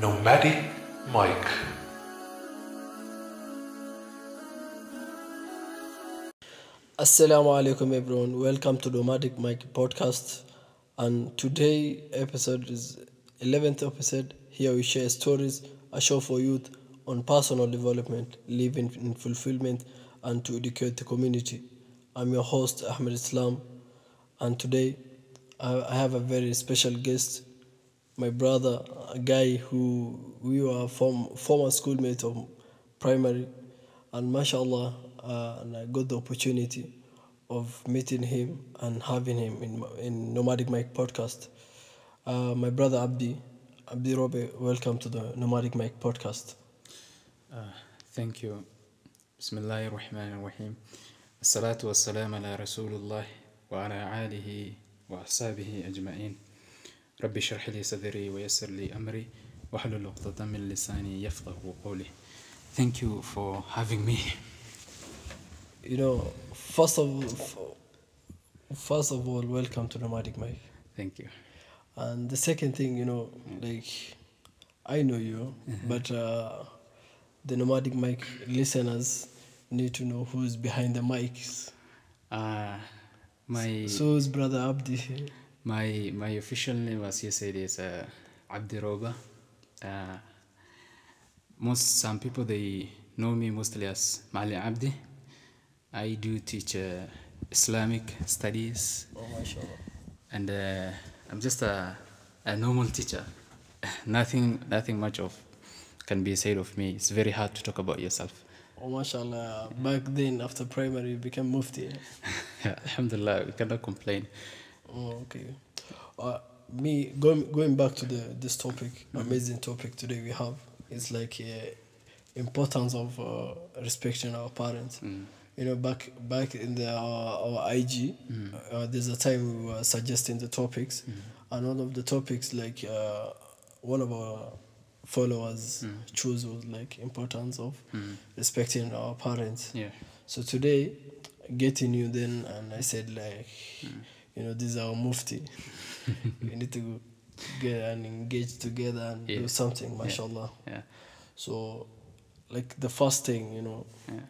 Nomadic Mic. Assalamu alaikum everyone. Welcome to Nomadic Mic podcast. And today episode is 11th episode. Here we share stories, a show for youth on personal development, living in fulfillment and to educate the community. I'm your host Ahmed Islam and today I I have a very special guest, my brother, a guy who we were form, former schoolmate of primary, and mashallah, uh, and I got the opportunity of meeting him and having him in, in Nomadic Mic podcast. Uh, my brother Abdi, Abdi Robe, welcome to the Nomadic Mic podcast. Uh, thank you. Bismillahir Rahmanir Rahim. As-salatu was-salam ala Rasulullah wa ala alihi wa ashabihi ajma'in. ربي اشرح لي صدري ويسر لي أمري واحلل عقدة من لساني يفقه قولي Thank you for having me. You know, first of first of all, welcome to Nomadic Mic. Thank you. And the second thing, you know, like I know you, mm-hmm. but uh, the Nomadic Mic listeners need to know who's behind the mics. Uh, my so, is brother Abdi my my official name, as you said, is uh, Abdi Roba. Uh, most some people they know me mostly as Mali Abdi. I do teach uh, Islamic studies, Oh, mashallah. and uh, I'm just a, a normal teacher. nothing nothing much of can be said of me. It's very hard to talk about yourself. Oh, mashallah. Back then, after primary, you became mufti. eh? Alhamdulillah, we cannot complain. Oh, okay. Uh, me going going back to the this topic, amazing topic today we have is like uh, importance of uh, respecting our parents. You know, back back in the our, our IG, uh, there's a time we were suggesting the topics, and one of the topics like uh, one of our followers chose was like importance of respecting our parents. Yeah. So today, getting you then, and I said like, you know, this is our mufti. we need to get and engage together and do something, mashallah. Yeah. So, like the first thing, you know, Yeah.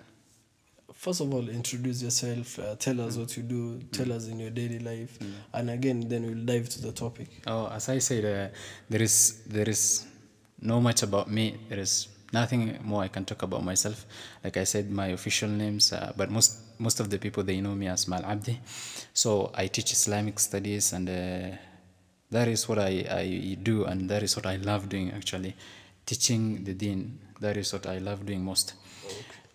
first of all, introduce yourself. Uh, tell us what you do. Tell us in your daily life, and again, then we'll dive to the topic. Oh, as I said, uh, there is there is no much about me. There is nothing more I can talk about myself. Like I said, my official names, uh, but most most of the people they know me as Mal Abdi. So I teach Islamic studies, and uh, that is what I, I do, and that is what I love doing actually, teaching the Deen. That is what I love doing most.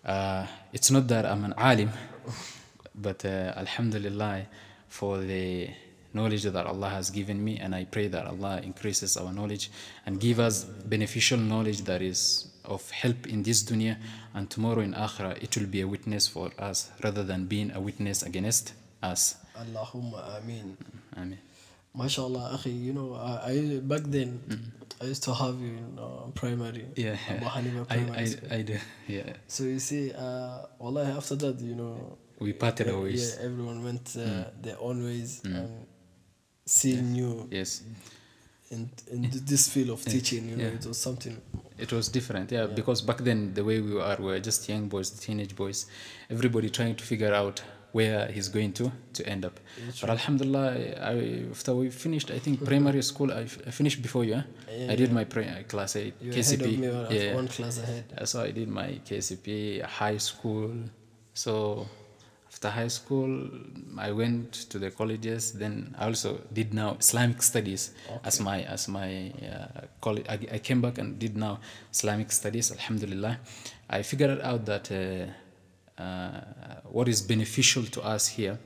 Uh, it's not that I'm an alim, but uh, Alhamdulillah for the knowledge that Allah has given me, and I pray that Allah increases our knowledge and give us beneficial knowledge that is of help in this dunya, and tomorrow in akhirah it will be a witness for us rather than being a witness against us. Allahumma ameen. Amen. Mashallah, akhi, you know, I, I back then I used to have you in uh, primary. Yeah, Abu Hanifa I, Primary I, School. I do. Yeah, So you see, uh, wallahi, after that, you know, we parted our yeah, ways. everyone went uh, their own ways and seeing you Yes. In in this field of teaching, you know, yeah. it was something. It was different, yeah, because back then the way we were, we were just young boys, teenage boys, everybody trying to figure out where he's going to to end up. But Alhamdulillah, I, after we finished, I think primary school, I, f- I finished before you. Huh? Yeah, I did my pre- uh, class eight You're KCP. ahead of me, yeah, one class ahead. So I did my KCP, high school. So after high school, I went to the colleges. Then I also did now Islamic studies as my as my uh, college. I, I came back and did now Islamic studies. Alhamdulillah, I figured out that uh, uh, what is beneficial to us here,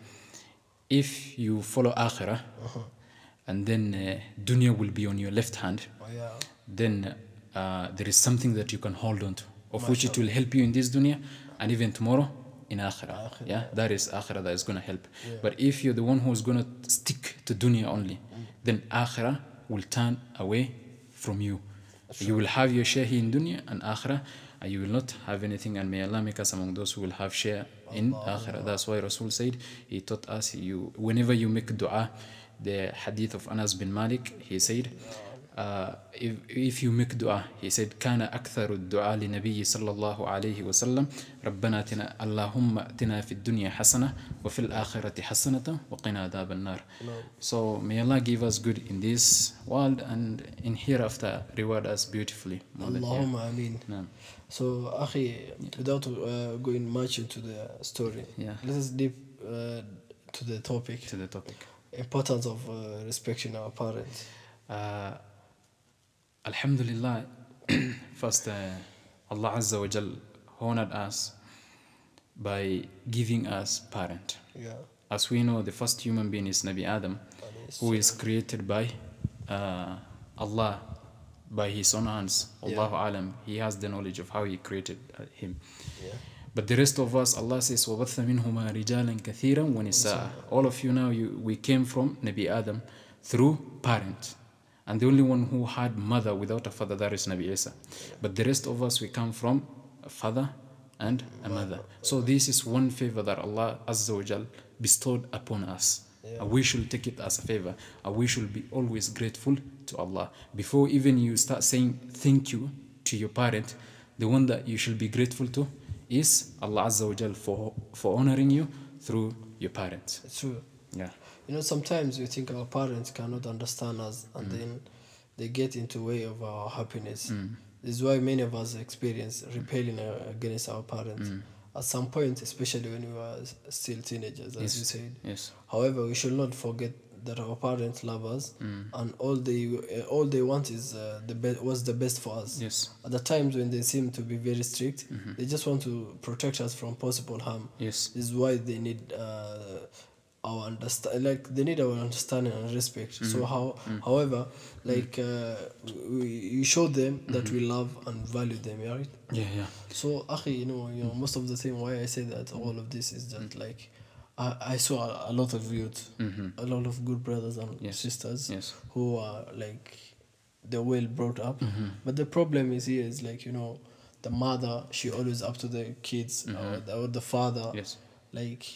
if you follow akhirah, and then uh, dunya will be on your left hand Oh, yeah. then uh, there is something that you can hold on to, of which it will help you in this dunya and even tomorrow in akhirah. Yeah, that is akhirah that is going to help. But if you're the one who's going to stick to dunya only, then akhirah will turn away from you. You will have your share here in dunya and akhirah, and you will not have anything. And may Allah make us among those who will have share in akhirah. That's why Rasul said, He taught us, you whenever you make dua, the hadith of Anas bin Malik, he said, uh, if, if you make dua, he said, كان أكثر الدعاء لنبي صلى الله عليه وسلم ربنا تنا اللهم اتنا في الدنيا حسنة وفي الآخرة حسنة وقنا عذاب النار. So may Allah give us good in this world and in hereafter reward us beautifully. Allahumma ameen. نعم. So, Akhi, without uh, going much into the story, Yeah. let us deep uh, to the topic. To the topic. Importance of uh, respecting our parents. Uh, Alhamdulillah, first uh, Allah Azza wa Jal honored us by giving us parent. Yeah. As we know, the first human being is Nabi Adam, who is created by uh, Allah by his own hands. Allahu Alam. He has the knowledge of how he created uh, him. Yeah. But the rest of us, Allah says, وَبَثَّ مِنْهُمَا رِجَالًا كَثِيرًا وَنِسَاءً All of you now, you, we came from Nabi Adam through parent. And the only one who had mother without a father, that is Nabi Isa. But the rest of us, we come from a father and a mother. So this is one favor that Allah Azza wa Jal bestowed upon us. And we should take it as a favor. And we should be always grateful to Allah. Before even you start saying thank you to your parent, the one that you should be grateful to is Allah Azza wa Jal for, for honoring you through your parents. True. Yeah. You know, sometimes we think our parents cannot understand us, and then they get into way of our happiness. This is why many of us experience rebelling uh, against our parents at some point, especially when we were still teenagers, as Yes. you said. Yes. However, we should not forget that our parents love us, and all they uh, all they want is uh, the be- what's the best for us. Yes. At the times when they seem to be very strict, they just want to protect us from possible harm. Yes. This is why they need uh, our understand, like they need our understanding and respect. So mm-hmm. how, mm. however, mm. like uh, we, you show them that mm-hmm. we love and value them, yeah, right? Yeah, yeah. So, Akhi, you know, you know, mm. most of the time why I say that all of this is that like I, I saw a, a lot of youth, mm-hmm. a lot of good brothers and Yes. sisters Yes. who are like they're well brought up. But the problem is here is like, you know, the mother, she always up to the kids or, the, or the father. Yes. Like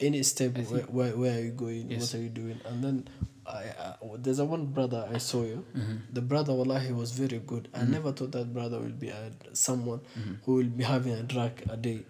any step, where, where, where are you going? Yes. What are you doing? And then I, I there's a one brother I saw you. Mm-hmm. The brother, wallahi, was very good. I never thought that brother will be a, someone Mm-hmm. who will be having a drug a day.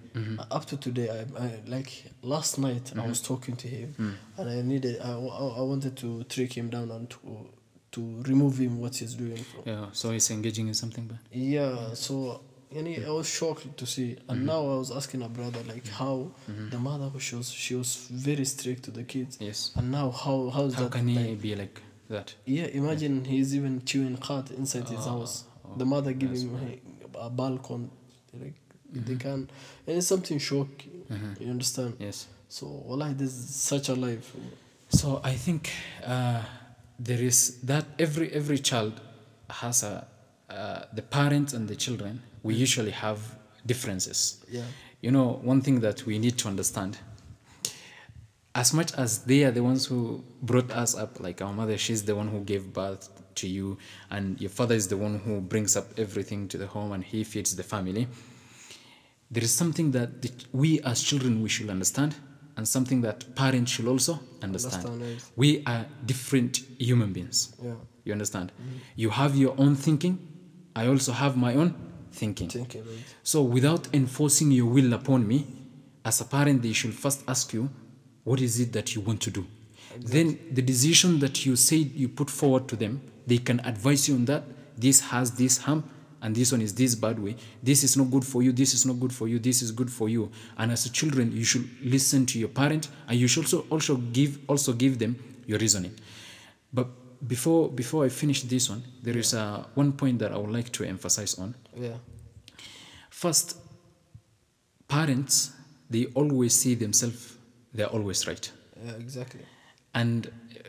Up to today, I, I like last night I was Mm-hmm. talking to him, Mm. and I needed I, I I wanted to trick him down and to to remove him what he's doing. From. Yeah. So he's engaging in something bad. Yeah, so yani, I was shocked to see, and Mm-hmm. now I was asking a brother like how the mother was she was she was very strict to the kids, Yes. and now how how's How that? can he be like that? yeah, imagine he's even chewing khat inside his Oh, house. oh, the mother giving him a balcony, like they can, and it's something shocking. You understand? Yes. So, wallahi, this is such a life. So I think uh, there is that every every child has a uh, the parents and the children. We usually have differences. Yeah. You know, one thing that we need to understand. As much as they are the ones who brought us up, like our mother, she's the one who gave birth to you, and your father is the one who brings up everything to the home and he feeds the family. There is something that the, we as children we should understand, and something that parents should also understand. Understand. We are different human beings. Yeah. You understand? Mm-hmm. You have your own thinking. I also have my own thinking. Think. So without enforcing your will upon me, as a parent, they should first ask you, what is it that you want to do? Then the decision that you said you put forward to them, they can advise you on that. This has this harm, and this one is this bad way. This is not good for you. This is not good for you. This is good for you. And as a children, you should listen to your parent, and you should also also give also give them your reasoning. But before before I finish this one, there is uh, one point that I would like to emphasize on. Yeah. First, parents, they always see themselves, they're always right. Yeah, exactly. And uh,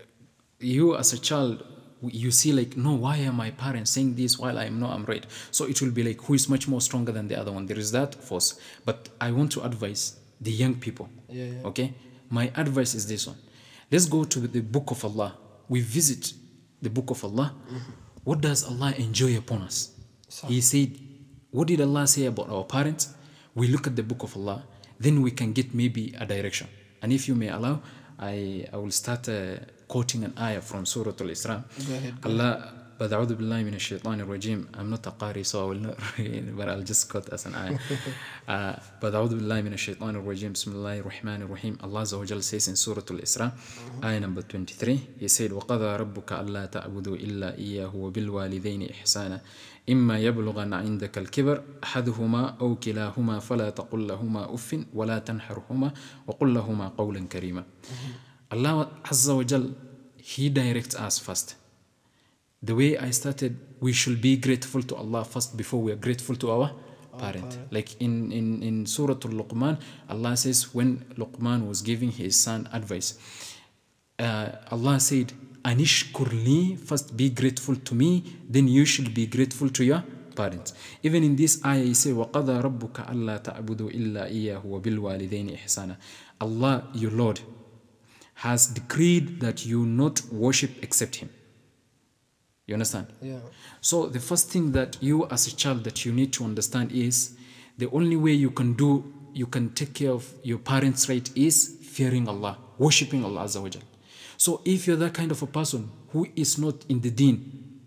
you as a child, you see like, no, why are my parents saying this while I'm not, I'm right. So it will be like, who is much more stronger than the other one? There is that force. But I want to advise the young people. Yeah, yeah. Okay? My advice is this one. Let's go to the book of Allah. We visit the book of Allah. What does Allah enjoy upon us? He said, What did Allah say about our parents? We look at the book of Allah, then we can get maybe a direction. And if you may allow, I, I will start uh, quoting an ayah from Surah Al Isra. Allah, but أعوذ بالله من الشيطان الرجيم. I'm not a qari so I will not read but I'll just quote as an ayah. Uh, but أعوذ بالله من الشيطان الرجيم. بسم الله الرحمن الرحيم. Allah Azza wa Jal says in Surah Al-Isra ayah number 23 he said وقضى ربك ألا تعبدوا إلا إياه وبالوالدين إحسانا. إما يبلغن عندك الكبر أحدهما أو كلاهما فلا تقل لهما أف ولا تنحرهما وقل لهما قولا كريما. Allah Azza wa Jal He directs us first. the way I started, we should be grateful to Allah first before we are grateful to our parent. Like in, in, in Surah Al-Luqman, Allah says when Luqman was giving his son advice, uh, Allah said, Anishkurli, first be grateful to me, then you should be grateful to your parents. Even in this ayah, he said, وَقَضَى رَبُّكَ أَلَّا تَعْبُدُوا إِلَّا إِيَّهُ وَبِالْوَالِدَيْنِ إِحْسَانًا Allah, your Lord, has decreed that you not worship except Him. You understand? Yeah. So the first thing that you as a child that you need to understand is the only way you can do you can take care of your parents right is fearing Allah, worshipping Allah Azza wa So if you're that kind of a person who is not in the deen,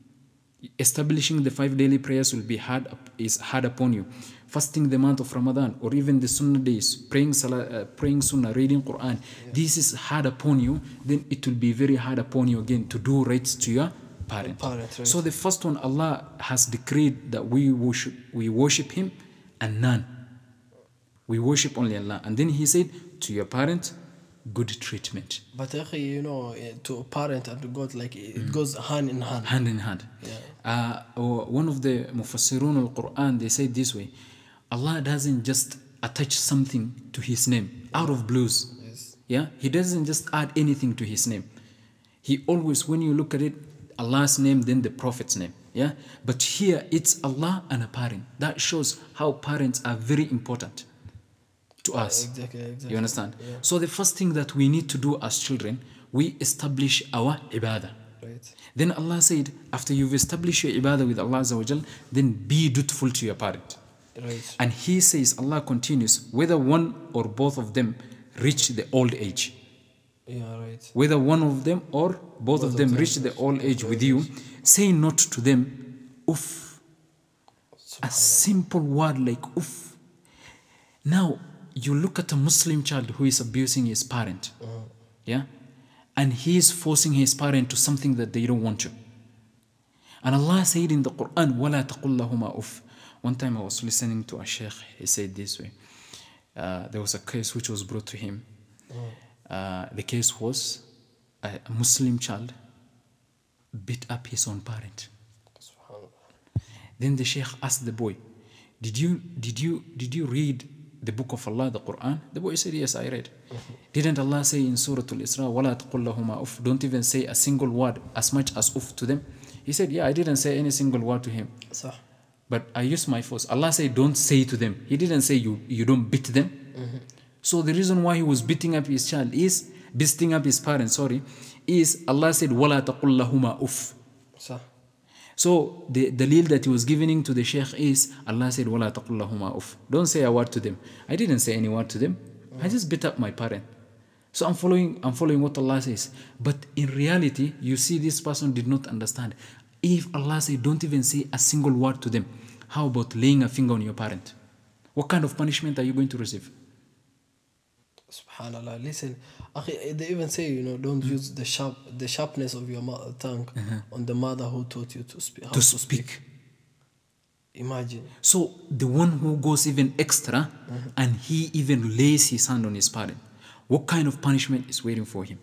establishing the five daily prayers will be hard is hard upon you. Fasting the month of Ramadan or even the Sunnah days, praying Salah, uh, praying Sunnah, reading Quran, this is hard upon you. Then it will be very hard upon you again to do right to your parent. Parent, right. So the first one, Allah has decreed that we worship, we worship Him and none. We worship only Allah. And then He said, to your parent, good treatment, But you know, eh, to a parent and to God, like it goes hand in hand. hand in hand. Uh, one of the Mufassirun al Quran, they say this way Allah doesn't just attach something to His name out of blues. Yes. Yeah, He doesn't just add anything to His name. He always, when you look at it, Allah's name, then the Prophet's name. Yeah, but here it's Allah and a parent. That shows how parents are very important to us. Exactly, exactly. You understand? So the first thing that we need to do as children, we establish our ibadah. Right. Then Allah said, after you've established your ibadah with Allah Azza then be dutiful to your parent. Right. And He says, Allah continues, whether one or both of them reach the old age, Yeah, right. whether one of them or both, of them reach the old age with you, say not to them, uff. A simple word like uff. Now, you look at a Muslim child who is abusing his parent, yeah, and he is forcing his parent to something that they don't want to. And Allah said in the Quran, وَلَا تَقُلْ لَهُمَا أُفْ One time I was listening to a sheikh, he said this way. Uh, there was a case which was brought to him. Uh, Uh, the case was a Muslim child beat up his own parent. Then the Sheikh asked the boy, "Did you did you did you read the book of Allah, the Quran?" The boy said, "Yes, I read." Didn't Allah say in Surah Al-Isra, "Wala taqullahuma uf," don't even say a single word as much as uf to them. He said, "Yeah, I didn't say any single word to him." But I used my force. Allah said, "Don't say to them." He didn't say you you don't beat them. Mm-hmm. So the reason why he was beating up his child is beating up his parents, sorry, is Allah said, Wala taqullahuma uff." So the dalil that he was giving to the Sheikh is Allah said, Wala taqullahuma uff." Don't say a word to them. I didn't say any word to them. I just beat up my parent. So I'm following, I'm following what Allah says. But in reality, you see this person did not understand. If Allah said, don't even say a single word to them, how about laying a finger on your parent? What kind of punishment are you going to receive? Subhanallah. Listen, they even say you know don't mm. use the sharp the sharpness of your tongue uh-huh. on the mother who taught you to speak. To, speak. speak. Imagine. So the one who goes even extra, uh-huh. and he even lays his hand on his parent, what kind of punishment is waiting for him?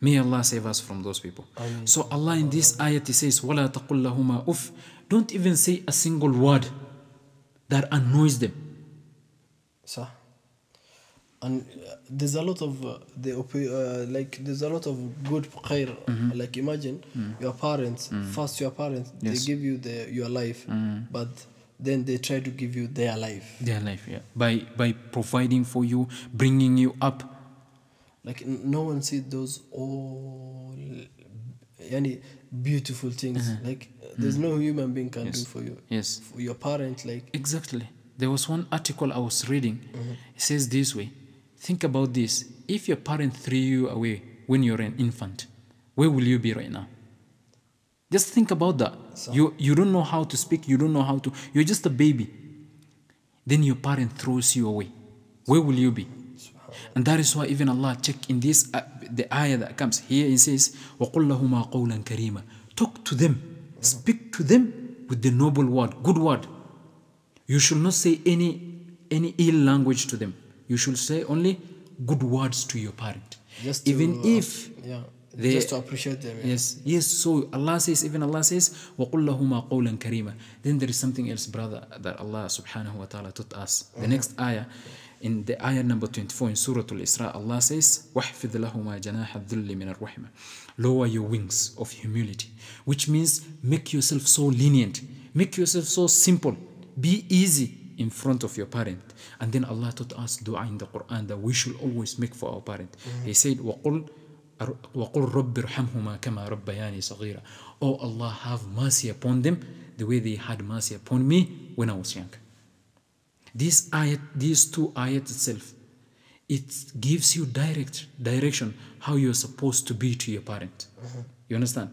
May Allah save us from those people. So Allah in this ayat he says, "Wala taqullahuma uff." Don't even say a single word that annoys them. Sir. So. And uh, there's a lot of uh, the uh, like there's a lot of good khair. Like imagine your parents first your parents Yes. they give you the your life, but then they try to give you their life. Their life, yeah. By by providing for you, bringing you up. Like n- no one sees those all any beautiful things. Like uh, there's no human being can do for you. Yes. For your parent, like Exactly. There was one article I was reading. It says this way Think about this. If your parent threw you away when you're an infant, where will you be right now? Just think about that. You you don't know how to speak, you don't know how to you're just a baby. Then your parent throws you away. Where will you be? And that is why even Allah check in this uh, the ayah that comes here it says وَقُلْ لَهُمَا قَوْلًا كَرِيمًا Talk to them. Speak to them with the noble word, good word. You should not say any any ill language to them. You should say only good words to your parent. Just to, even uh, if yeah, they- just to appreciate them. Yeah. Yes, yes. So Allah says, even Allah says, وَقُلْ لَهُمَا قَوْلًا كَرِيمًا Then there is something else, brother, that Allah subhanahu wa ta'ala taught us. The next ayah, in the ayah number 24 in Surah Al-Isra, Allah says, وَحْفِظْ لَهُمَا جَنَاحَ الذُّلِّ مِنَ الرَّحْمَةِ Lower your wings of humility, which means make yourself so lenient, make yourself so simple, be easy in front of your parent. And then Allah taught us dua in the Quran that we should always make for our parent. He said, وَقُلْ وَقُلْ رَبِّ ارْحَمْهُمَا كَمَا رَبَّيَانِي صَغِيرًا Oh Allah, have mercy upon them the way they had mercy upon me when I was young. This ayat, these two ayat itself, it gives you direct direction how you're supposed to be to your parent. You understand?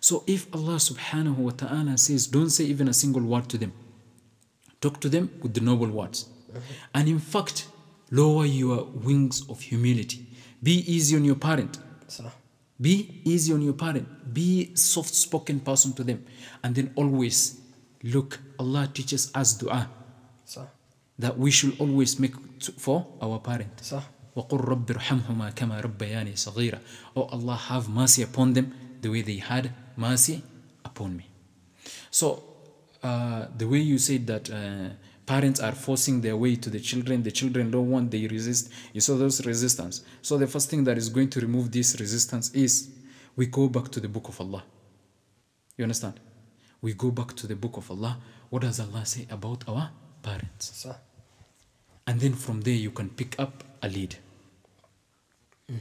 So if Allah subhanahu wa ta'ala says, don't say even a single word to them, talk to them with the noble words. And in fact, lower your wings of humility. Be easy on your parent. So, Be easy on your parent. Be soft spoken person to them. And then always look, Allah teaches us dua so, that we should always make to- for our parent. so. وقل رب ارحمهما كما ربياني صغيرا Oh Allah have mercy upon them the way they had mercy upon me so uh, the way you said that uh, parents are forcing their way to the children the children don't want they resist. You saw those resistance. So the first thing that is going to remove this resistance is we go back to the book of Allah. You understand? We go back to the book of Allah. What does Allah say about our parents? And then from there you can pick up a lead. Yeah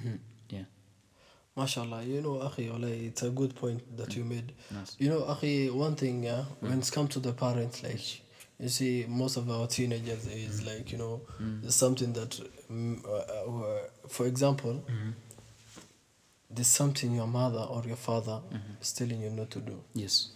MashaAllah, you know, Akhi, it's a good point that you made. Nice. You know, Akhi, one thing, yeah, when it's come to the parents, like, you see, most of our teenagers is like, you know, there's something that, mm, uh, uh, for example, there's something your mother or your father is telling you not to do, yes.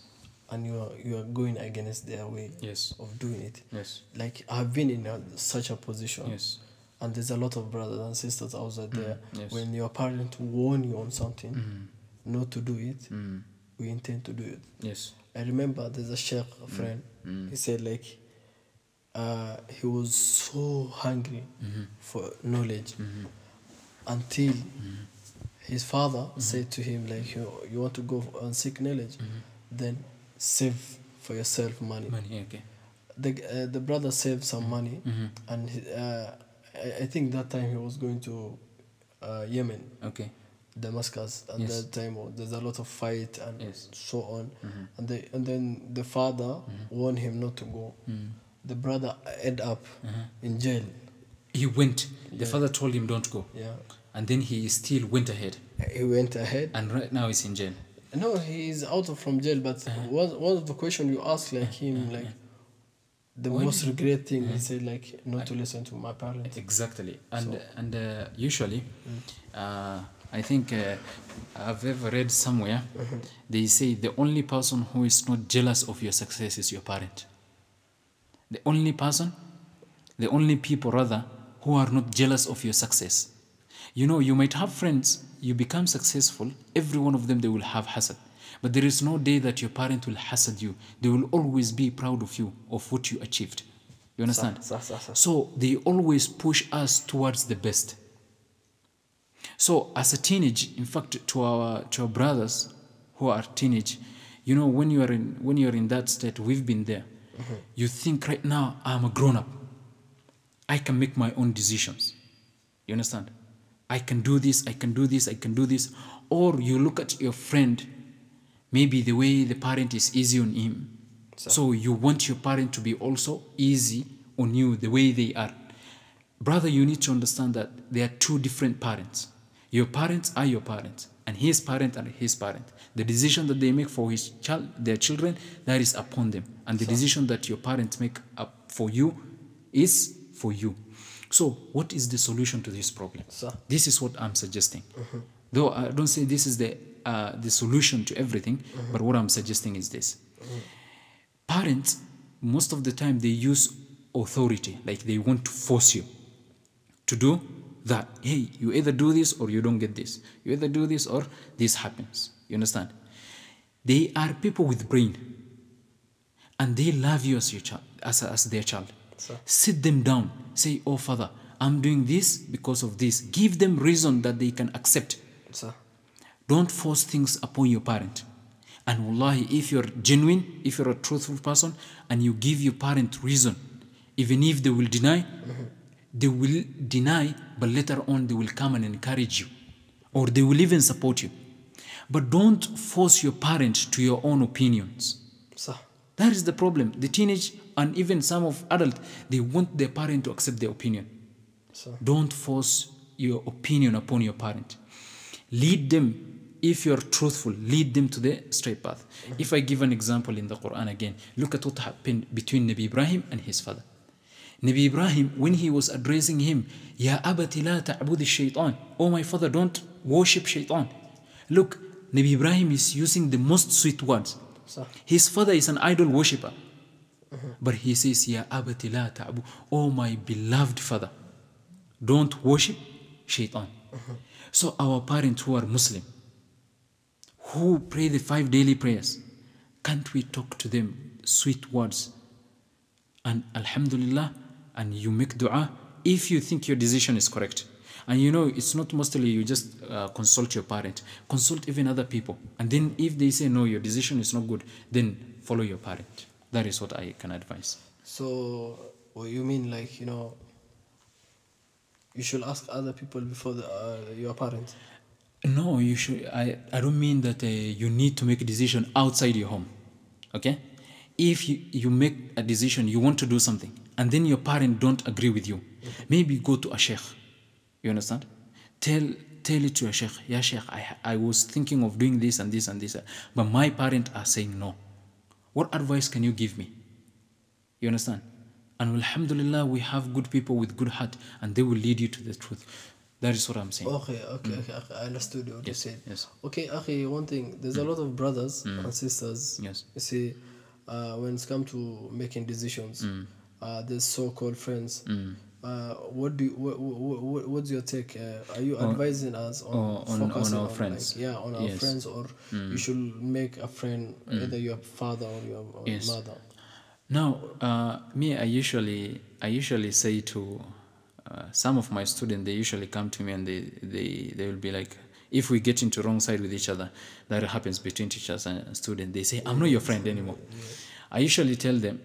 And you are, you are going against their way yes. of doing it. yes. Like, I've been in a, such a position. yes And there's a lot of brothers and sisters outside there. yes. When your parent warn you on something, Mm. not to do it, mm. we intend to do it. yes I remember there's a sheikh, a friend, Mm. he said like uh, he was so hungry Mm-hmm. for knowledge until Mm-hmm. his father said to him like you, you want to go and seek knowledge, then save for yourself money. Mm-hmm. money okay The, uh, the brother saved some money Mhm. and he, uh, I, I think that time he was going to uh, Yemen, okay Damascus. At Yes. that time, oh, there's a lot of fight and Yes. so on. Mm-hmm. And they, and then the father warned him not to go. Mm. The brother end up Uh-huh. in jail. he went the Yeah. father told him don't go Yeah, and then he still went ahead he went ahead. and right now he's in jail No, he's out of from jail. But Uh-huh. one one of the question you ask like him like the Why most regret thing he said like not to listen to my parents. exactly. And So- and uh, usually uh, i think uh, i've ever read somewhere they say the only person who is not jealous of your success is your parent. The only person the only people rather who are not jealous of your success. You know you might have friends you become successful every one of them they will have hasad but there is no day that your parent will hasad you. They will always be proud of you of what you achieved. You understand? Sah, sah, sah. so they always push us towards the best. So as a teenage in fact to our to our brothers who are teenage you know when you are in when you are in that state we've been there. Mm-hmm. You think right now i'm a grown up i can make my own decisions. You understand? I can do this i can do this i can do this. Or you look at your friend maybe the way the parent is easy on him. So you want your parent to be also easy on you the way they are. Brother you need to understand that there are two different parents. Your parents are your parents and his parent are his parent. The decision that they make for his child their children that is upon them. And the decision that your parents make up for you is for you. So what is the solution to this problem? Sir. this is what i'm suggesting. Though i don't say this is the uh, the solution to everything, but what I'm suggesting is this parents, most of the time, they use authority, like they want to force you to do that. Hey, you either do this or you don't get this. You either do this or this happens. You understand? They are people with brain, and they love you as your child, as, as their child. Sir. Sit them down. Say, "Oh, Father, I'm doing this because of this." Give them reason that they can accept. Sir. Don't force things upon your parent. And wallahi, if you're genuine, if you're a truthful person, and you give your parent reason, even if they will deny, they will deny, but later on they will come and encourage you, or they will even support you. But don't force your parent to your own opinions. Sir. That is the problem. The teenage and even some of adult, they want their parent to accept their opinion. Sir. Don't force your opinion upon your parent. Lead them, if you're truthful, lead them to the straight path. If I give an example in the Quran again, look at what happened between Nabi Ibrahim and his father. Nabi Ibrahim, when he was addressing him, Ya abati la ta'budi shaitan. Oh my father, don't worship shaitan. Look, Nabi Ibrahim is using the most sweet words. His father is an idol worshipper. But he says, Ya abati la ta'bu. Oh my beloved father, don't worship shaitan. So our parents who are Muslim, who pray the five daily prayers, can't we talk to them sweet words? And Alhamdulillah, and you make dua if you think your decision is correct. And you know, it's not mostly you just uh, consult your parent, consult even other people. And then if they say, no, your decision is not good, then follow your parent. That is what I can advise. So, you mean, like, you know, you should ask other people before the, uh, your parents? No, you should. I, I don't mean that uh, you need to make a decision outside your home. Okay? If you, you make a decision, you want to do something, and then your parent don't agree with you, maybe go to a sheikh. You understand? Tell tell it to a sheikh. Yeah, sheikh, I, I was thinking of doing this and this and this, but my parents are saying no. What advice can you give me? You understand? And Alhamdulillah, we have good people with good heart, and they will lead you to the truth. That is what I'm saying. Okay, okay, okay, okay. I understood what Yes, you said. yes. Okay, Akhi, one thing. There's a lot of brothers and sisters. Yes. You see, uh, when it's come to making decisions, uh, there's so-called friends. Uh, what do you, what, what, what, what's your take? Uh, are you advising us on on- on our like, friends. yeah, on our Yes. friends, or you should make a friend, either your father or your uh, Yes. mother. Now, uh, me, I usually, I usually say to uh, some of my students, they usually come to me and they, they, they will be like, if we get into wrong side with each other, that happens between teachers and students. They say, I'm not your friend anymore. I usually tell them,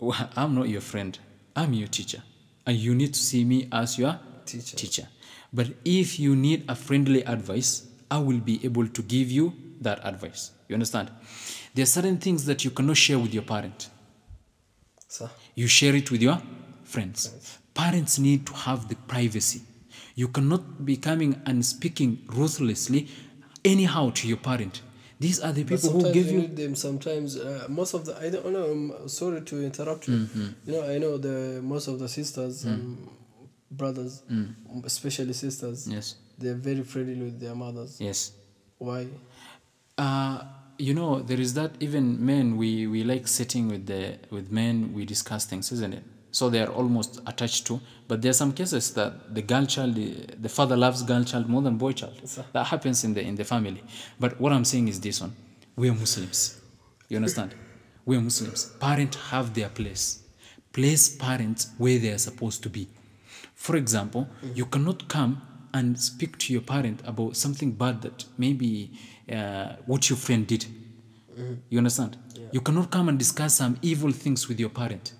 "Well, I'm not your friend. I'm your teacher, and you need to see me as your Teacher. teacher. But if you need a friendly advice, I will be able to give you that advice. You understand? There are certain things that you cannot share with your parent So, you share it with your friends. Parents need to have the privacy. You cannot be coming and speaking ruthlessly anyhow to your parent. These are the people who give you you. need them. Sometimes, uh, most of the I don't know. I'm sorry to interrupt you. Mm-hmm. You know, I know the most of the sisters Mm. and brothers, especially sisters, Yes, they're very friendly with their mothers. yes. Why? Uh, you know, there is that even men, we, we like sitting with, the, with men, we discuss things, isn't it? So they are almost attached to. But there are some cases that the girl child, the, the father loves girl child more than boy child. That happens in the, in the family. But what I'm saying is this one we are Muslims. You understand? We are Muslims. Parents have their place. Place parents where they are supposed to be. For example, you cannot come and speak to your parent about something bad that maybe uh, what your friend did. You understand? You cannot come and discuss some evil things with your parent.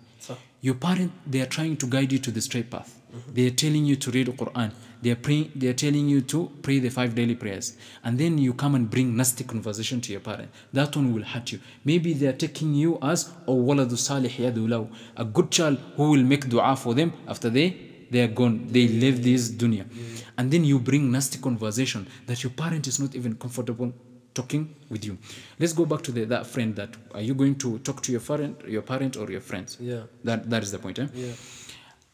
Your parent, they are trying to guide you to the straight path. Mm-hmm. They are telling you to read the Quran. They are praying, they are telling you to pray the five daily prayers. And then you come and bring nasty conversation to your parent. That one will hurt you. Maybe they are taking you as oh, salih yadu a good child who will make dua for them after they they are gone. They leave this dunya. Mm. And then you bring nasty conversation that your parent is not even comfortable talking with you. Let's go back to the, that friend that are you going to talk to your parent, your parent or your friends? Yeah. That that is the point. Eh? yeah.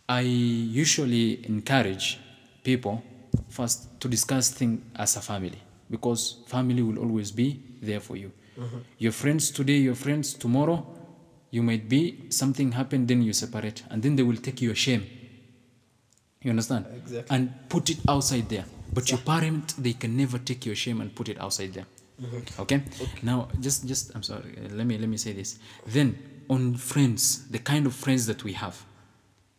I usually encourage people first to discuss things as a family. because family will always be there for you. Your friends today, your friends tomorrow, you might be something happened, then you separate, and then they will take your shame. You understand? Exactly. And put it outside there. But your parent, they can never take your shame and put it outside there. Okay? Now, just, just, I'm sorry. uh, let me, let me say this. Then, on friends, the kind of friends that we have,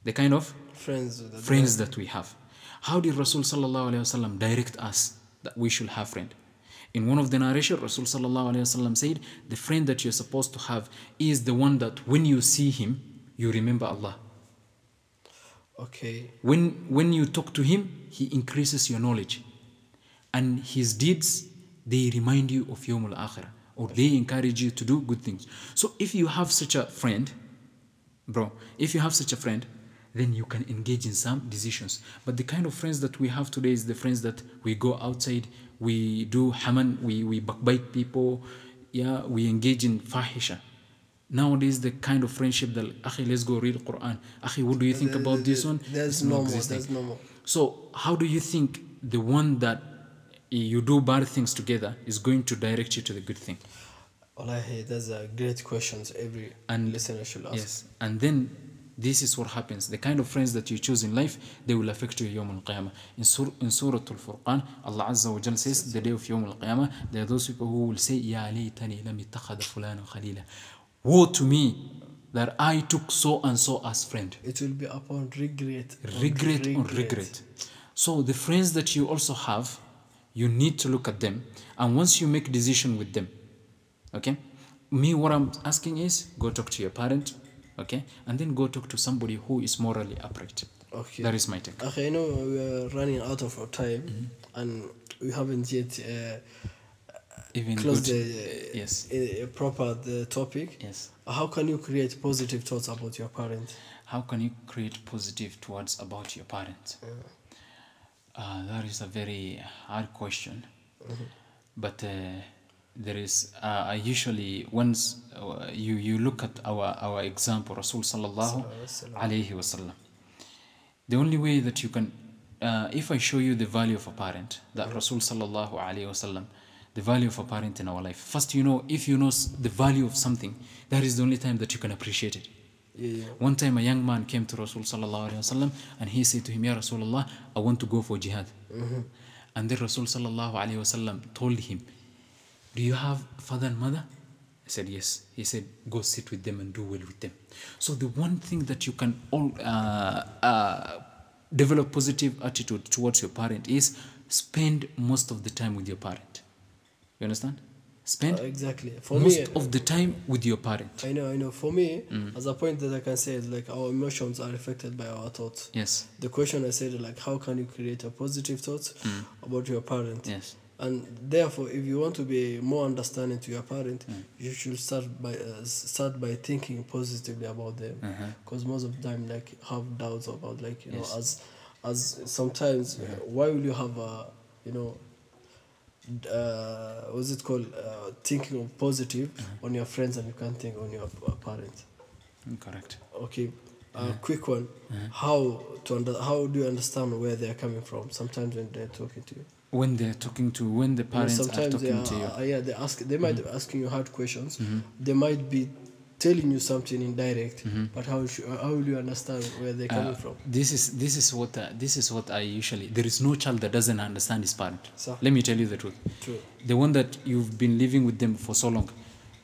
the kind of Friends. That friends that we have. How did Rasul sallallahu alaihi wasallam direct us that we should have friend? In one of the narration, Rasul sallallahu alaihi wasallam said, "The friend that you're supposed to have is the one that when you see him, you remember Allah. Okay. When when you talk to him, he increases your knowledge, and his deeds they remind you of Yawm al-Akhirah, or they encourage you to do good things. So if you have such a friend, bro, if you have such a friend, then you can engage in some decisions. But the kind of friends that we have today is the friends that we go outside, we do haman, we, we backbite people, yeah, we engage in fahisha. Nowadays, the kind of friendship that, Akhi, let's go read Quran. Akhi, what do you think about this one? There's It's no not more. existing. There's no more. So, how do you think the one that you do bad things together is going to direct you to the good thing? Wallahi, that's a great questions every And- listener should ask. Yes, and then this is what happens. The kind of friends that you choose in life, they will affect you Yawm al-Qiyamah. In, sur- in Surah Al-Furqan, Allah Azza wa Jal says, the day of Yawm al-Qiyamah, there are those people who will say, Ya laytani lam ittakhadha fulana khalila. Woe to me that I took so and so as friend. It will be upon regret. on regret regret. So the friends that you also have, you need to look at them, and once you make decision with them, okay. Me, what I'm asking is, go talk to your parent, okay, and then go talk to somebody who is morally upright. Okay. That is my take. Okay, I know we are running out of our time, Mm-hmm. and we haven't yet uh, Even closed the yes, uh, proper the topic. yes. How can you create positive thoughts about your parent? How can you create positive towards about your parents? Uh, that is a very hard question. But uh, there is, uh, I usually, once uh, you, you look at our, our example, Rasul sallallahu alayhi wasallam, the only way that you can, uh, if I show you the value of a parent, that Rasul sallallahu alayhi wasallam, the value of a parent in our life. First, you know, if you know the value of something, that is the only time that you can appreciate it. Yeah, yeah. One time a young man came to Rasul sallallahu alaihi wasallam and he said to him, Ya Rasulullah, I want to go for jihad. And then Rasul sallallahu alaihi wasallam told him, Do you have father and mother? He said, Yes. He said, Go sit with them and do well with them. So the one thing that you can all uh, uh, develop positive attitude towards your parent is spend most of the time with your parent. You understand? Spend Uh, exactly. For most me, of the time with your parent. I know, I know. For me, Mm. as a point that I can say is like our emotions are affected by our thoughts. Yes. The question I said like, how can you create a positive thoughts Mm. about your parent? Yes. And therefore, if you want to be more understanding to your parent, Mm. you should start by uh, start by thinking positively about them. Uh-huh. Because most of the time, like have doubts about like you Yes. know as as sometimes uh, why will you have a you know uh, what's it called uh, thinking of positive Uh-huh. on your friends and you can't think on your uh, parents. Correct. Okay, a quick one. Uh-huh. How to under, how do you understand where they are coming from? Sometimes when they're talking to you. when they're talking to when the parents are sometimes they talking are, to you Mm-hmm. uh, yeah, they ask. They might be asking you hard questions. They might be telling you something indirect. But how should, how will you understand where they're coming Mm-hmm. Uh, from? this is this is what uh, this is what I usually there is no child that doesn't understand his parent. So- Let me tell you the truth. True. The one that you've been living with them for so long,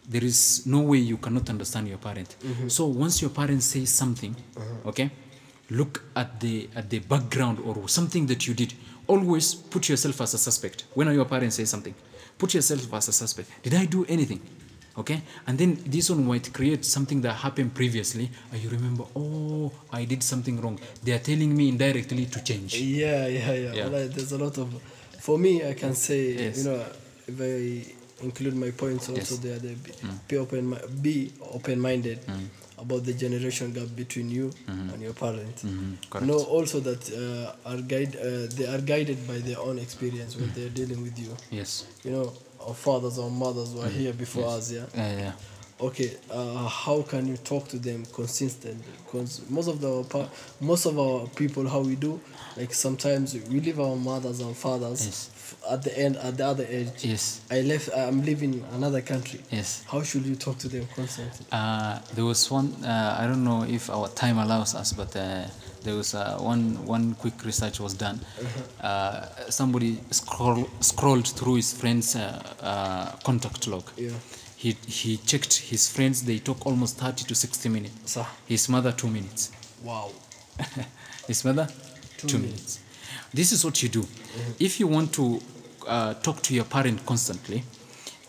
there is no way you cannot understand your parent. Mm-hmm. So once your parent says something, Uh-huh. okay, look at the at the background or something that you did. Always put yourself as a suspect. When your parents say something, put yourself as a suspect. Did I do anything? Okay, and then this one might create something that happened previously, and you remember, oh, I did something wrong. They are telling me indirectly to change. Yeah, yeah, yeah. Yeah. Well, there's a lot of. For me, I can say, Yes. you know, if I include my points also Yes. Mm. there, they be, be open, be open-minded about the generation gap between you and your parents. Mm-hmm. Know also that uh, are guide, uh, they are guided by their own experience when they're dealing with you. Yes. You know, our fathers or mothers were here before us, yeah. Uh, yeah. okay uh, how can you talk to them consistently because most of the pa- most of our people how we do like sometimes we leave our mothers and fathers Yes. f- at the end at the other edge Yes. i left i'm living another country Yes. how should you talk to them constantly Uh, there was one. Uh, I don't know if our time allows us, but uh, there was uh, one one quick research was done. Uh, somebody scroll, scrolled through his friend's uh, uh, contact log. Yeah. He he checked his friends. They took almost thirty to sixty minutes. Sir. His mother two minutes. wow His mother two, minutes. This is what you do. If you want to uh, talk to your parent constantly,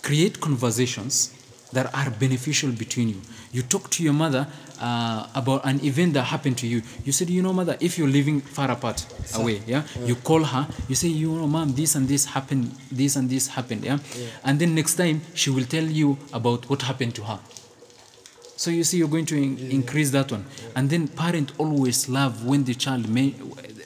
create conversations that are beneficial between you. You talk to your mother uh, about an event that happened to you. You said, you know, mother, if you're living far apart away, yeah, you call her. You say, you know, mom, this and this happened, this and this happened, yeah, and then next time she will tell you about what happened to her. So you see, you're going to in- increase that one, and then parent always love when the child may,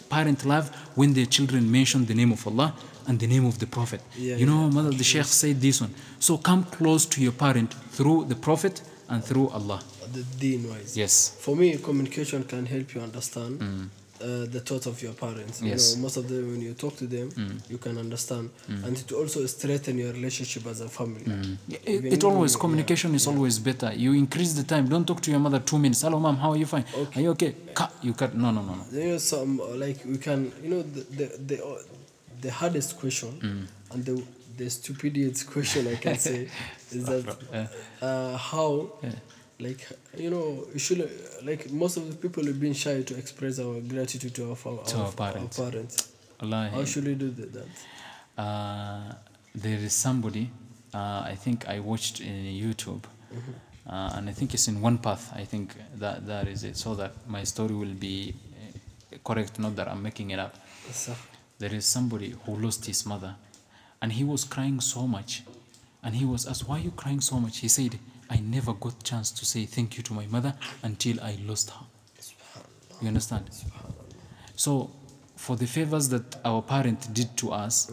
parent love when their children mention the name of Allah and the name of the Prophet. Yeah, you know, yeah, mother, the Sheikh said this one. So come close to your parent through the Prophet and through Allah. the deen wise Yes. for me communication can help you understand uh, the thought of your parents Mm. Yes. Mm. you know most of them when you talk to them you can understand and it also strengthen your relationship as a family It, Even it always communication is always better. You increase the time. Don't talk to your mother two minutes. Hello, mom. How are you? Fine. Are you okay? Cut. You cut. No, no, no, no. you know some uh, like we can you know the the the, the hardest question Mm. and the the stupidest question I can say is that uh, how like you know you should like most of the people have been shy to express our gratitude to our, fa- To our parents. Our parents. Allah. How should we do that? Uh, there is somebody uh, I think I watched in YouTube, uh, and I think it's in one path. I think that that is it, so that my story will be uh, correct. Not that I'm making it up. There is somebody who lost his mother, and he was crying so much, and he was asked, "Why are you crying so much?" He said, "I never got chance to say thank you to my mother until I lost her." You understand? So, for the favors that our parent did to us,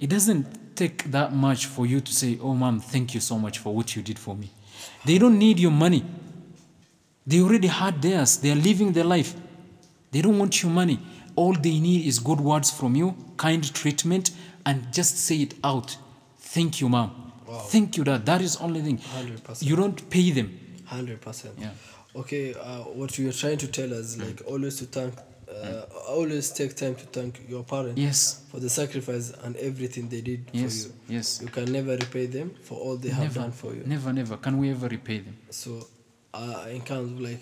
it doesn't take that much for you to say, Oh, mom, thank you so much for what you did for me. They don't need your money. They already had theirs. They are living their life. They don't want your money. All they need is good words from you, kind treatment, and just say it out. Thank you, mom. Thank you, dad. That is only thing. 100%. You don't pay them. Hundred percent. Yeah. Okay, uh, what you're trying to tell us, like always to thank, uh, always take time to thank your parents Yes. for the sacrifice and everything they did Yes. for you. Yes. You can never repay them for all they have done for you. never, never. Can we ever repay them? So, uh, in terms of like,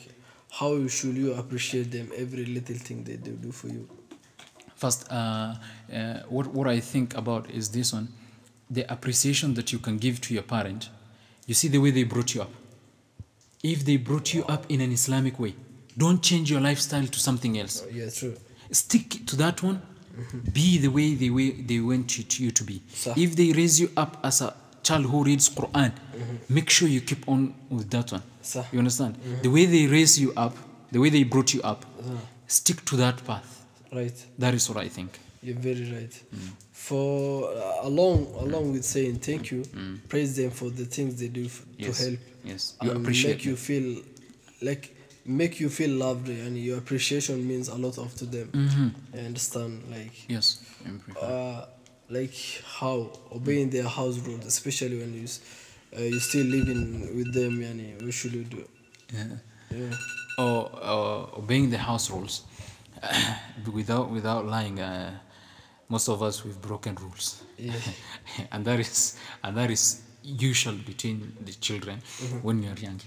how should you appreciate them every little thing that they do, for you? First, uh, uh, what, what I think about is this one the appreciation that you can give to your parent. You see the way they brought you up. If they brought you up in an Islamic way, don't change your lifestyle to something else. Yeah, true. Stick to that one. Be the way they, way they want you to, you to be. If they raise you up as a child who reads Quran, make sure you keep on with that one. Sah. You understand? The way they raise you up, the way they brought you up, stick to that path. Right. That is what I think. You're very right. Mm. For uh, along along with saying thank you, praise them for the things they do f- Mm. Yes. to help. Yes. You and appreciate make you feel like make you feel loved and your appreciation means a lot of to them. Mm-hmm. I understand like Yes. I'm uh, like how obeying their house rules, especially when you uh, you still living with them. Yani, what should you do? Yeah. Yeah. Or uh, obeying the house rules. without without lying, uh, most of us we've broken rules. Yeah. and that is and that is usual between the children when you're young.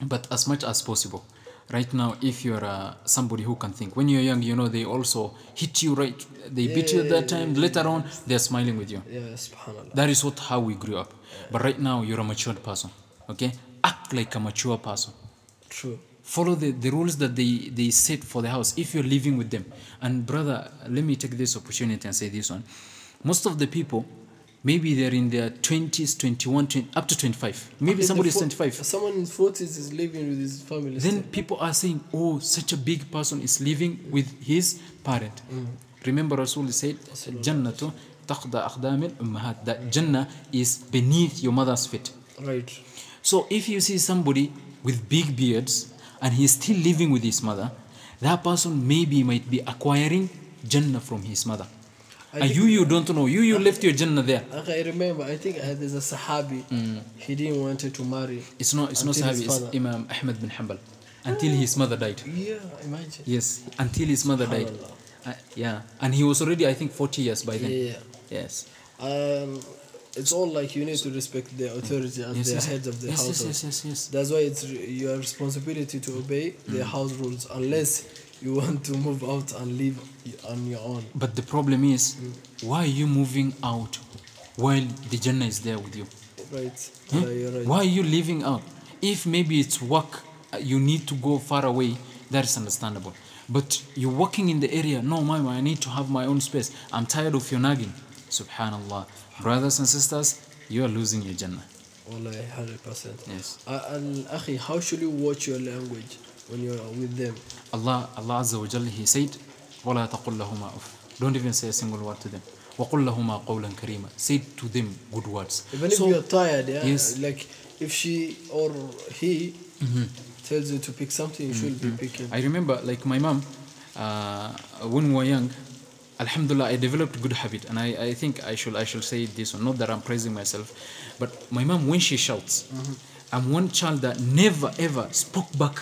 But as much as possible. Right now, if you're uh, somebody who can think, when you're young, you know they also hit you right. They beat you at that time. Later on, they're smiling with you. Yeah. Subhanallah. That is what how we grew up. But right now, you're a matured person. Okay, act like a mature person. True. Follow the, the rules that they, they set for the house if you're living with them. And brother, let me take this opportunity and say this one. Most of the people, maybe they're in their 20s, 21, 20, up to 25. Maybe In somebody the is 25. Someone in forties is living with his family. Then people are saying, oh, such a big person is living with his parent. Mm. Remember Rasul said, Jannatu taqda aqdamil ummahat. That Jannah is beneath your mother's feet. Right. So if you see somebody with big beards and he's still living with his mother, that person maybe might be acquiring Jannah from his mother. I and you, you don't know. You, you left your Jannah there. Okay, I remember. I think uh, there's a Sahabi. He didn't wanted to marry. It's not, it's not Sahabi, it's. Imam Ahmad bin Hanbal. Until his mother died. Yeah, imagine. Yes, until his mother died. Uh, yeah, and he was already, I think, 40 years by then. Yeah. Yes. Um, it's all like you need to respect the authority as Yes, the yes. heads of the yes, yes, household. yes, yes, yes. That's why it's your responsibility to obey Mm. the house rules, unless you want to move out and live on your own. But the problem is, why are you moving out while the Jannah is there with you? Right. Hmm? Yeah, you're right. Why are you leaving out? If maybe it's work, uh, you need to go far away, that is understandable. But you're working in the area, no, mama, I need to have my own space. I'm tired of your nagging. Subhanallah. Brothers and sisters, you are losing your Jannah. Wallahi, 100%. Yes. Uh, and Akhi, how should you watch your language when you're with them? Allah, Allah Azza wa Jalla, He said, وَلَا تَقُلْ لَهُمَا أُفْ Don't even say a single word to them. وَقُلْ لَهُمَا قَوْلًا كَرِيمًا Say to them good words. Even if So- you're tired, yeah, Yes. like if she or he tells you to pick something, you should be picking. I remember, like my mom, uh, when we were young, Alhamdulillah, I developed good habit, and I, I think I should I should say this one. Not that I'm praising myself, but my mom when she shouts, I'm one child that never ever spoke back.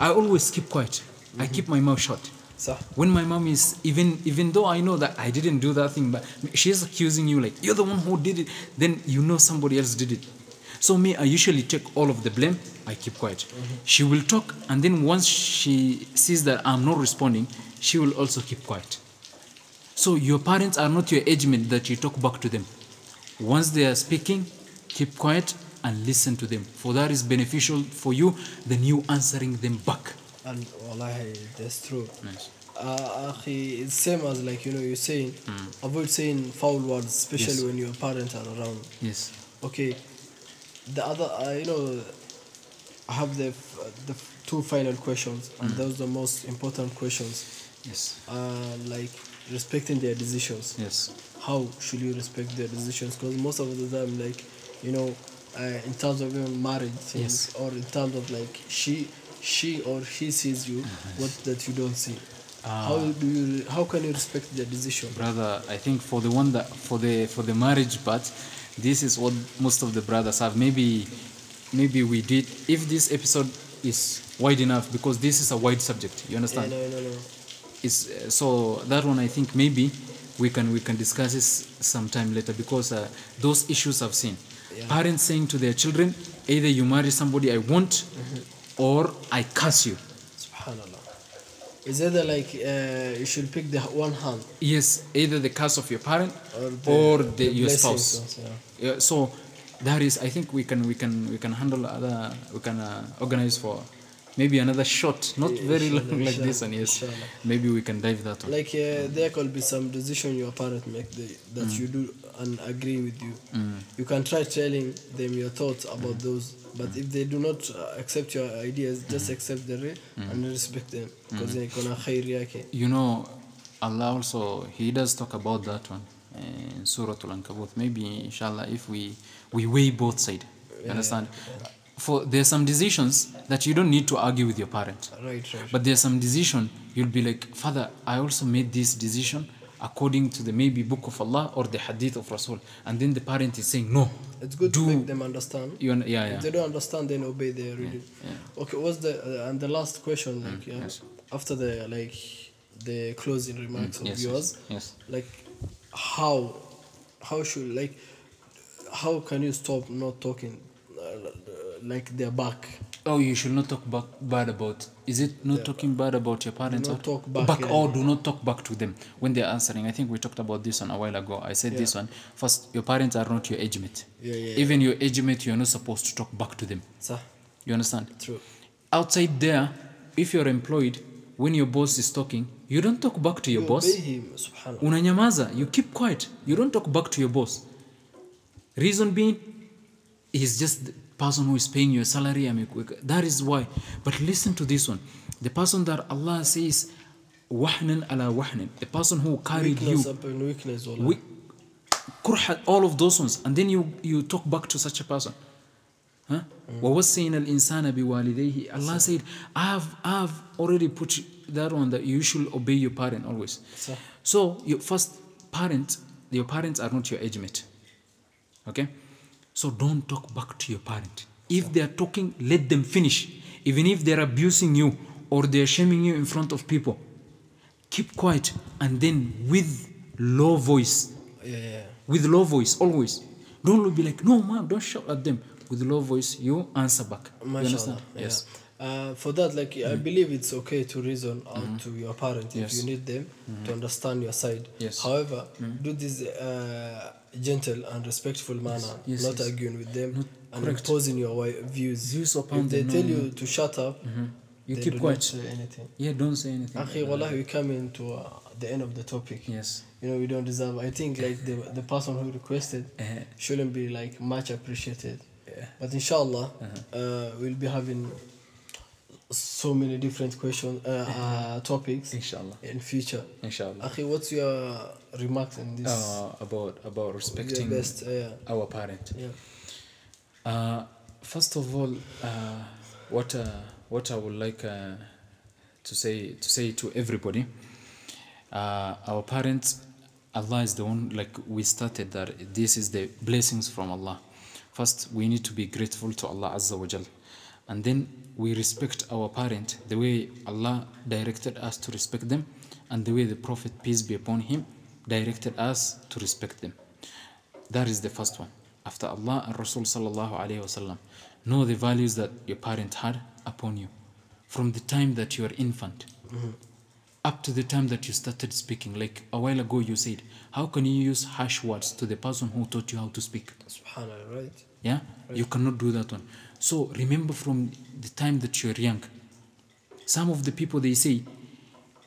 I always keep quiet. I keep my mouth shut. صح. When my mom is even even though I know that I didn't do that thing, but she's accusing you like you're the one who did it, then you know somebody else did it. So me, I usually take all of the blame. I keep quiet. Mm-hmm. She will talk, and then once she sees that I'm not responding, she will also keep quiet. So your parents are not your age mate that you talk back to them. Once they are speaking, keep quiet and listen to them. For that is beneficial for you than you answering them back. And wallahi, that's true. Nice. Uh, it's same as like you know you're saying, avoid saying foul words, especially Yes. when your parents are around. Yes. Okay, the other, uh, you know, I have the f- the two final questions, and those are the most important questions. Yes. Uh, like respecting their decisions. Yes. How should you respect their decisions? Because most of the time, like you know, uh, in terms of even marriage things, Yes. or in terms of like she, she or he sees you, what that you don't see. how do you? How can you respect their decision? brother i think for the one that for the for the marriage part this is what most of the brothers have maybe maybe we did if this episode is wide enough because this is a wide subject you Yeah, understand no, no, no. it's uh, so that one i think maybe we can we can discuss this sometime later because uh, those issues i've seen Yeah. parents saying to their children either you marry somebody i want Mm-hmm. or i curse you Subhanallah. Is either like uh, you should pick the one hand yes either the curse of your parent or the, or the, your spouse also, yeah. Yeah, so that is i think we can we can we can handle other we can uh, organize for maybe another shot not Yeah, very long like this inshallah, one yes inshallah. maybe we can dive that one Like uh, there could be some decision your parent make the, that Mm. you do and agree with you. Mm. You can try telling them your thoughts about those, but if they do not uh, accept your ideas, just accept the re and respect them because they're gonna khair. You know, Allah also He does talk about that one eh, in Surah Al Ankabut. Maybe inshallah, if we we weigh both sides, yeah, understand. Yeah. For are some decisions that you don't need to argue with your parent. Right, right. But are some decision you'll be like, Father, I also made this decision according to the maybe book of Allah or the hadith of Rasul. And then the parent is saying, No. it's good do to make them understand. You, un- yeah, If they don't understand, then obey their reading. Okay, what's the uh, and the last question? Like, yeah, Mm, yes. after the like the closing remarks of Mm, yes, yours, yes, yes. like how how should like how can you stop not talking uh, like their back? Oh, you should not talk back, bad about. Is it not talking bad about your parents? not or- talk back, yeah. Oh, or do not talk back to them when they're answering. I think we talked about this one a while ago. I said this one first your parents are not your age mate. Yeah, yeah, Even your age mate, you're not supposed to talk back to them. Sir. You understand? true. outside there, if you're employed, when your boss is talking, you don't talk back to your You boss. him. Unanyamaza, you keep quiet. You don't talk back to your boss. Reason being, he's just person who is paying your salary. I mean, that is why. But listen to this one. The person that Allah says, wahnan ala wahnan, the person who carried Weakness you upon weakness, wallah. we, kurha, all of those ones, and then you you talk back to such a person. Huh? وَوَصَّيْنَا الْإِنسَانَ بِوَالِدَيْهِ Allah said, I have, I have already put that one that you should obey your parent always. صح. So your first parent, your parents are not your age mate. Okay? So don't talk back to your parent. If they are talking, let them finish. Even if they're abusing you or they're shaming you in front of people, keep quiet and then with low voice, Yeah, with low voice always. Don't be like, no, mom, don't shout at them. With low voice, you answer back. You understand? yeah. Yes. Uh, for that, like I believe it's okay to reason out to your parents if you need them to understand your side. Yes. However, do this uh, gentle and respectful manner, Yes, not yes. arguing with them and correct. imposing your views. Views upon if they them, tell you to shut up, You keep do quiet. Not say anything. Yeah, don't say anything. Akhi, wallahi, we come into uh, the end of the topic. Yes. You know, we don't deserve. I think like the the person who requested Uh, shouldn't be like much appreciated. Yeah. But inshallah, Uh-huh. uh, we'll be having so many different questions, uh, uh, topics Inshallah. in future. Inshallah. Akhi, what's your remarks on this? Uh, about about respecting best, uh, yeah, our parent. yeah. Uh, first of all, uh, what uh, what I would like uh, to say to say to everybody, uh, our parents, Allah is the one. Like we started that this is the blessings from Allah. First, we need to be grateful to Allah Azza wa Jal, and then we respect our parent the way Allah directed us to respect them, and the way the Prophet peace be upon him directed us to respect them. That is the first one. After Allah and Rasul sallallahu alayhi wasallam, know the values that your parent had upon you, from the time that you are infant, up to the time that you started speaking. Like a while ago, you said, how can you use harsh words to the person who taught you how to speak? Subhanallah, right? Yeah, you cannot do that one. So remember from the time that you're young. Some of the people they say,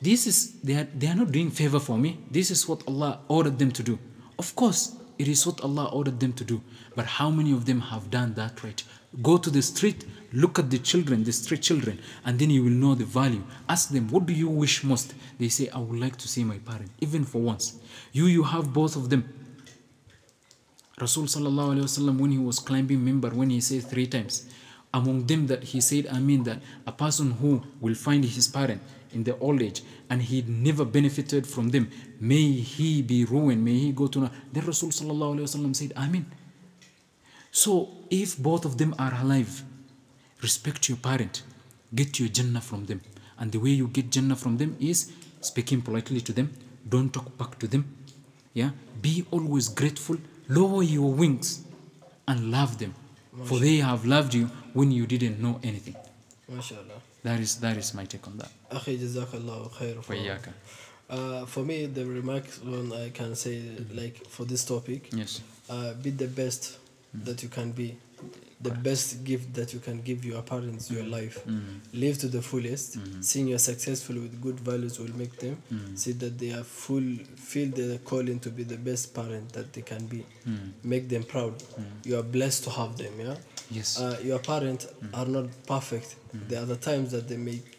this is they are they are not doing favor for me. This is what Allah ordered them to do. Of course, it is what Allah ordered them to do. But how many of them have done that right? Go to the street, look at the children, the street children, and then you will know the value. Ask them, what do you wish most? They say, I would like to see my parent, even for once. You you have both of them. Rasul sallallahu alaihi wasallam when he was climbing minbar when he said three times among them that he said I mean that a person who will find his parent in the old age and he never benefited from them may he be ruined may he go to then Rasul sallallahu alaihi wasallam said Amen so if both of them are alive respect your parent get your jannah from them. And the way you get jannah from them is speaking politely to them don't talk back to them yeah? Be always grateful lower your wings and love them, Mashallah. for they have loved you when you didn't know anything. That is, that is my take on that. For, uh, for me, the remarks one I can say, mm-hmm. like, for this topic, yes. Uh, be the best mm. that you can be the best gift that you can give your parents your mm-hmm. life. Mm-hmm. Live to the fullest. Mm-hmm. Seeing you're successful with good values will make them see that they are full feel their calling to be the best parent that they can be. Make them proud. You are blessed to have them yeah? Yes. uh, your parents are not perfect. There are the times that they make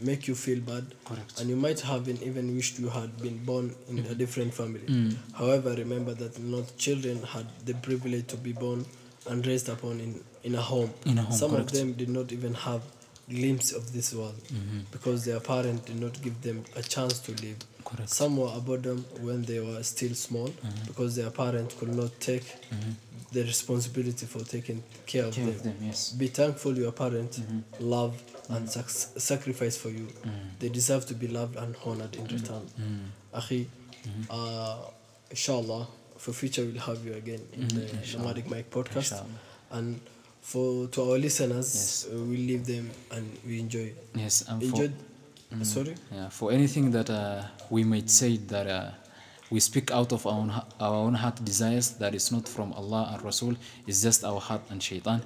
make you feel bad. Correct. and you might have been even wished you had been born in a different family. However remember that not children had the privilege to be born and raised upon in, in a home. In a home, some correct. of them did not even have glimpse of this world mm-hmm. because their parent did not give them a chance to live. Correct. some were them when they were still small mm-hmm. because their parent could not take mm-hmm. the responsibility for taking care of Care them, of them, yes. be thankful your parents love and sac- sacrifice for you. They deserve to be loved and honored in return. Akhi uh, inshallah for future we'll have you again in the nomadic mic podcast. And for to our listeners Yes. uh, we leave them and we enjoy. Yes and for, enjoyed? Sorry? Yeah, for anything that uh, we might say that uh, we speak out of our own, our own heart desires that is not from Allah and Rasul is just our heart and shaitan.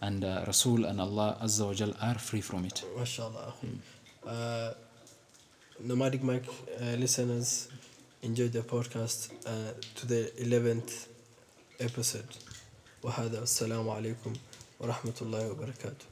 And uh, Rasul and Allah Azza wa Jal are free from it. Mashallah. Uh, nomadic mic uh, listeners enjoy the podcast uh, to the 11th episode وهذا السلام عليكم ورحمة الله وبركاته